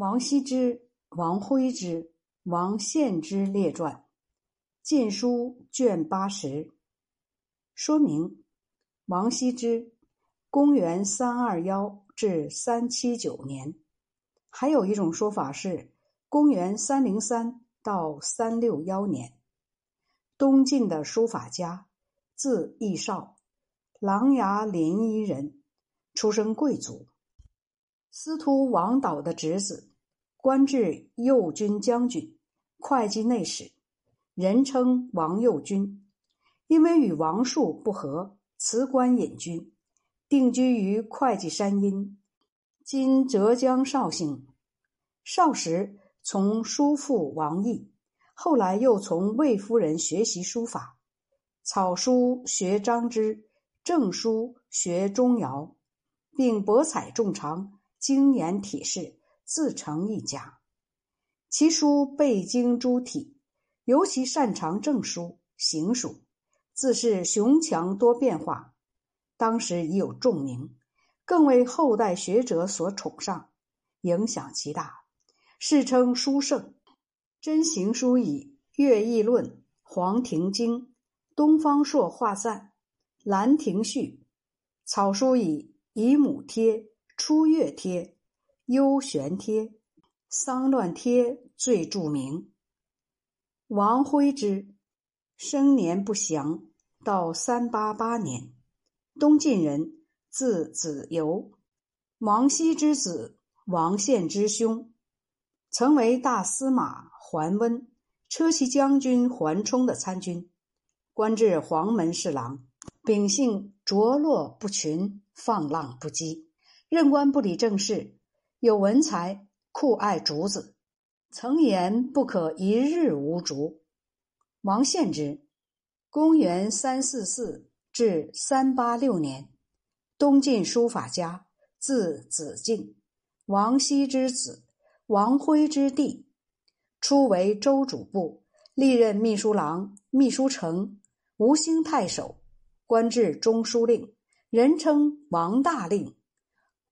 王羲之、王徽之、王献之列传，《晋书》卷八十。说明：王羲之，公元三二幺至三七九年。还有一种说法是公元三零三到三六幺年。东晋的书法家，字逸少，琅琊临沂人，出生贵族。司徒王导的侄子，官至右军将军、会稽内史，人称王右军。因为与王树不和，辞官隐居，定居于会稽山阴（今浙江绍兴）。少时从叔父王毅，后来又从魏夫人学习书法，草书学张芝，正书学钟繇，并博采众长。精研体式，自成一家。其书背经诸体，尤其擅长正书、行书，自是雄强多变化。当时已有重名，更为后代学者所崇尚，影响极大，世称书圣。真行书以《乐毅论》《黄庭经》《东方朔画赞》《兰亭序》，草书以《姨母帖》。初月帖、幽玄帖、丧乱帖最著名。王徽之生年不详，到三八八年，东晋人，字子由，王羲之子，王献之兄，曾为大司马桓温、车骑将军桓冲的参军，官至黄门侍郎。秉性着落不群，放浪不羁。任官不理政事，有文才，酷爱竹子，曾言不可一日无竹。王献之，公元三四四至三八六年，东晋书法家，字子敬，王羲之子，王徽之弟。初为州主簿，历任秘书郎、秘书丞、吴兴太守，官至中书令，人称王大令。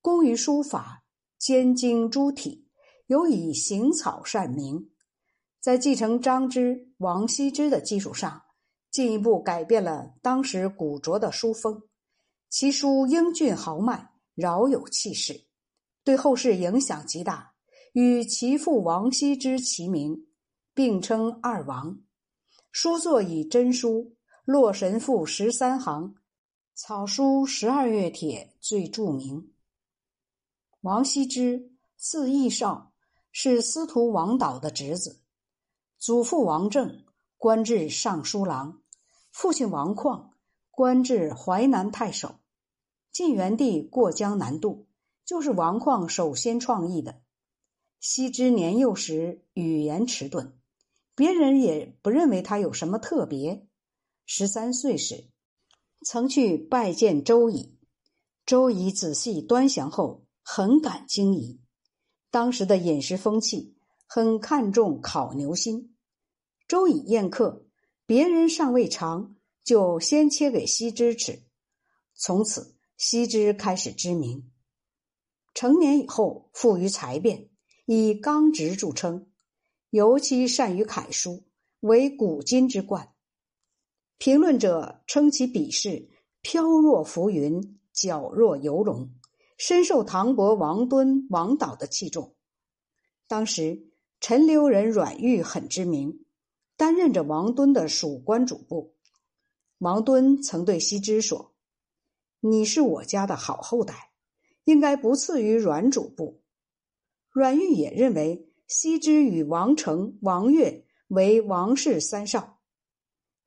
工于书法，兼精诸体，尤以行草善名。在继承张芝、王羲之的基础上，进一步改变了当时古拙的书风。其书英俊豪迈，饶有气势，对后世影响极大，与其父王羲之齐名，并称二王。书作以真书《洛神赋》十三行，草书十二月帖最著名。王羲之，字逸少，是司徒王导的侄子。祖父王政，官至尚书郎；父亲王旷，官至淮南太守。晋元帝过江南渡，就是王旷首先创意的。羲之年幼时语言迟钝，别人也不认为他有什么特别。十三岁时，曾去拜见周乙，周乙仔细端详后。很感惊疑，当时的饮食风气很看重烤牛心。周以宴客，别人尚未尝，就先切给羲之吃。从此，羲之开始知名。成年以后，富于才辩，以刚直著称，尤其善于楷书，为古今之冠。评论者称其笔势飘若浮云，矫若游龙。深受唐伯王敦、王导的器重。当时陈留人阮玉很知名，担任着王敦的属官主簿。王敦曾对羲之说：“你是我家的好后代，应该不次于阮主簿。”阮玉也认为羲之与王成、王悦为王氏三少。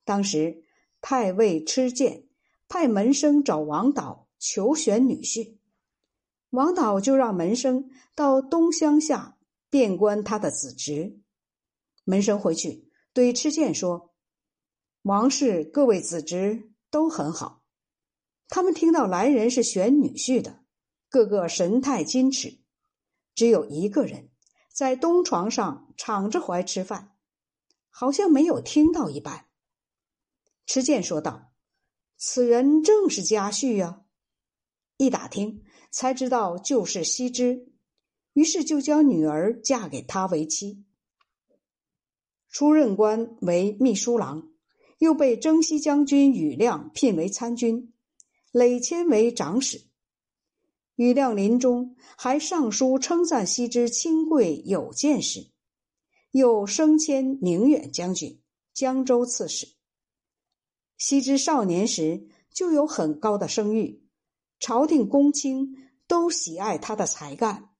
当时太尉吃见派门生找王导求选女婿。王导就让门生到东乡下遍观他的子侄。门生回去对赤剑说：“王氏各位子侄都很好。”他们听到来人是选女婿的，个个神态矜持，只有一个人在东床上敞着怀吃饭，好像没有听到一般。持剑说道：“此人正是家婿呀。”一打听。才知道就是羲之，于是就将女儿嫁给他为妻。出任官为秘书郎，又被征西将军宇亮聘为参军，累迁为长史。宇亮临终还上书称赞羲之清贵有见识，又升迁宁远将军、江州刺史。羲之少年时就有很高的声誉，朝廷公卿都喜爱他的才干，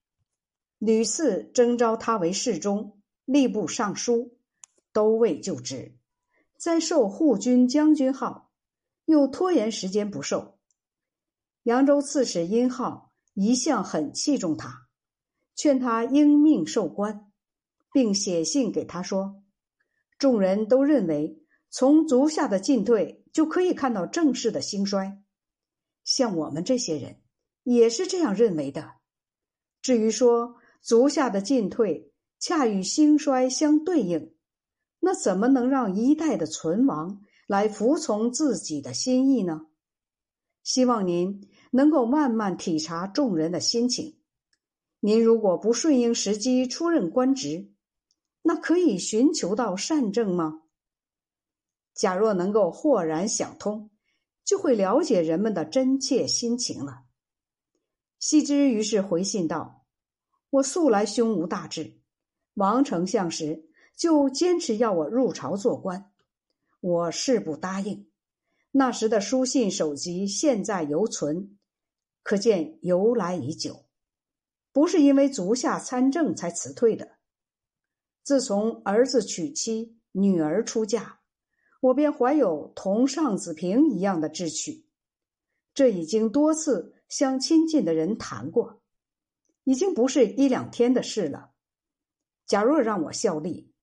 屡次征召他为侍中、吏部尚书，都未就职。再授护军将军号，又拖延时间不受。扬州刺史殷浩一向很器重他，劝他应命授官，并写信给他说：“众人都认为。”从足下的进退就可以看到正式的兴衰，像我们这些人也是这样认为的。至于说足下的进退恰与兴衰相对应，那怎么能让一代的存亡来服从自己的心意呢？希望您能够慢慢体察众人的心情。您如果不顺应时机出任官职，那可以寻求到善政吗？假若能够豁然想通，就会了解人们的真切心情了。羲之于是回信道：“我素来胸无大志，王丞相时就坚持要我入朝做官，我誓不答应。那时的书信首集现在犹存，可见由来已久，不是因为足下参政才辞退的。自从儿子娶妻，女儿出嫁。”我便怀有同上子平一样的志趣，这已经多次向亲近的人谈过，已经不是一两天的事了。假若让我效力，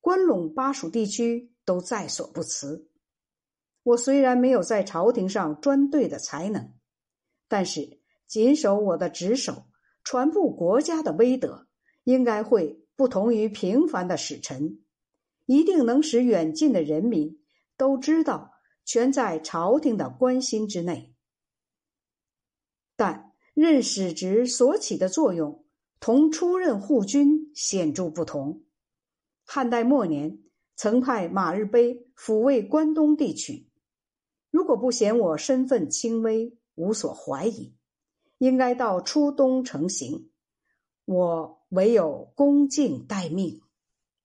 关陇巴蜀地区都在所不辞。我虽然没有在朝廷上专对的才能，但是谨守我的职守，传布国家的威德，应该会不同于平凡的使臣。一定能使远近的人民都知道，全在朝廷的关心之内。但任使职所起的作用，同出任护军显著不同。汉代末年曾派马日碑抚慰关东地区，如果不嫌我身份轻微，无所怀疑，应该到初冬成行。我唯有恭敬待命。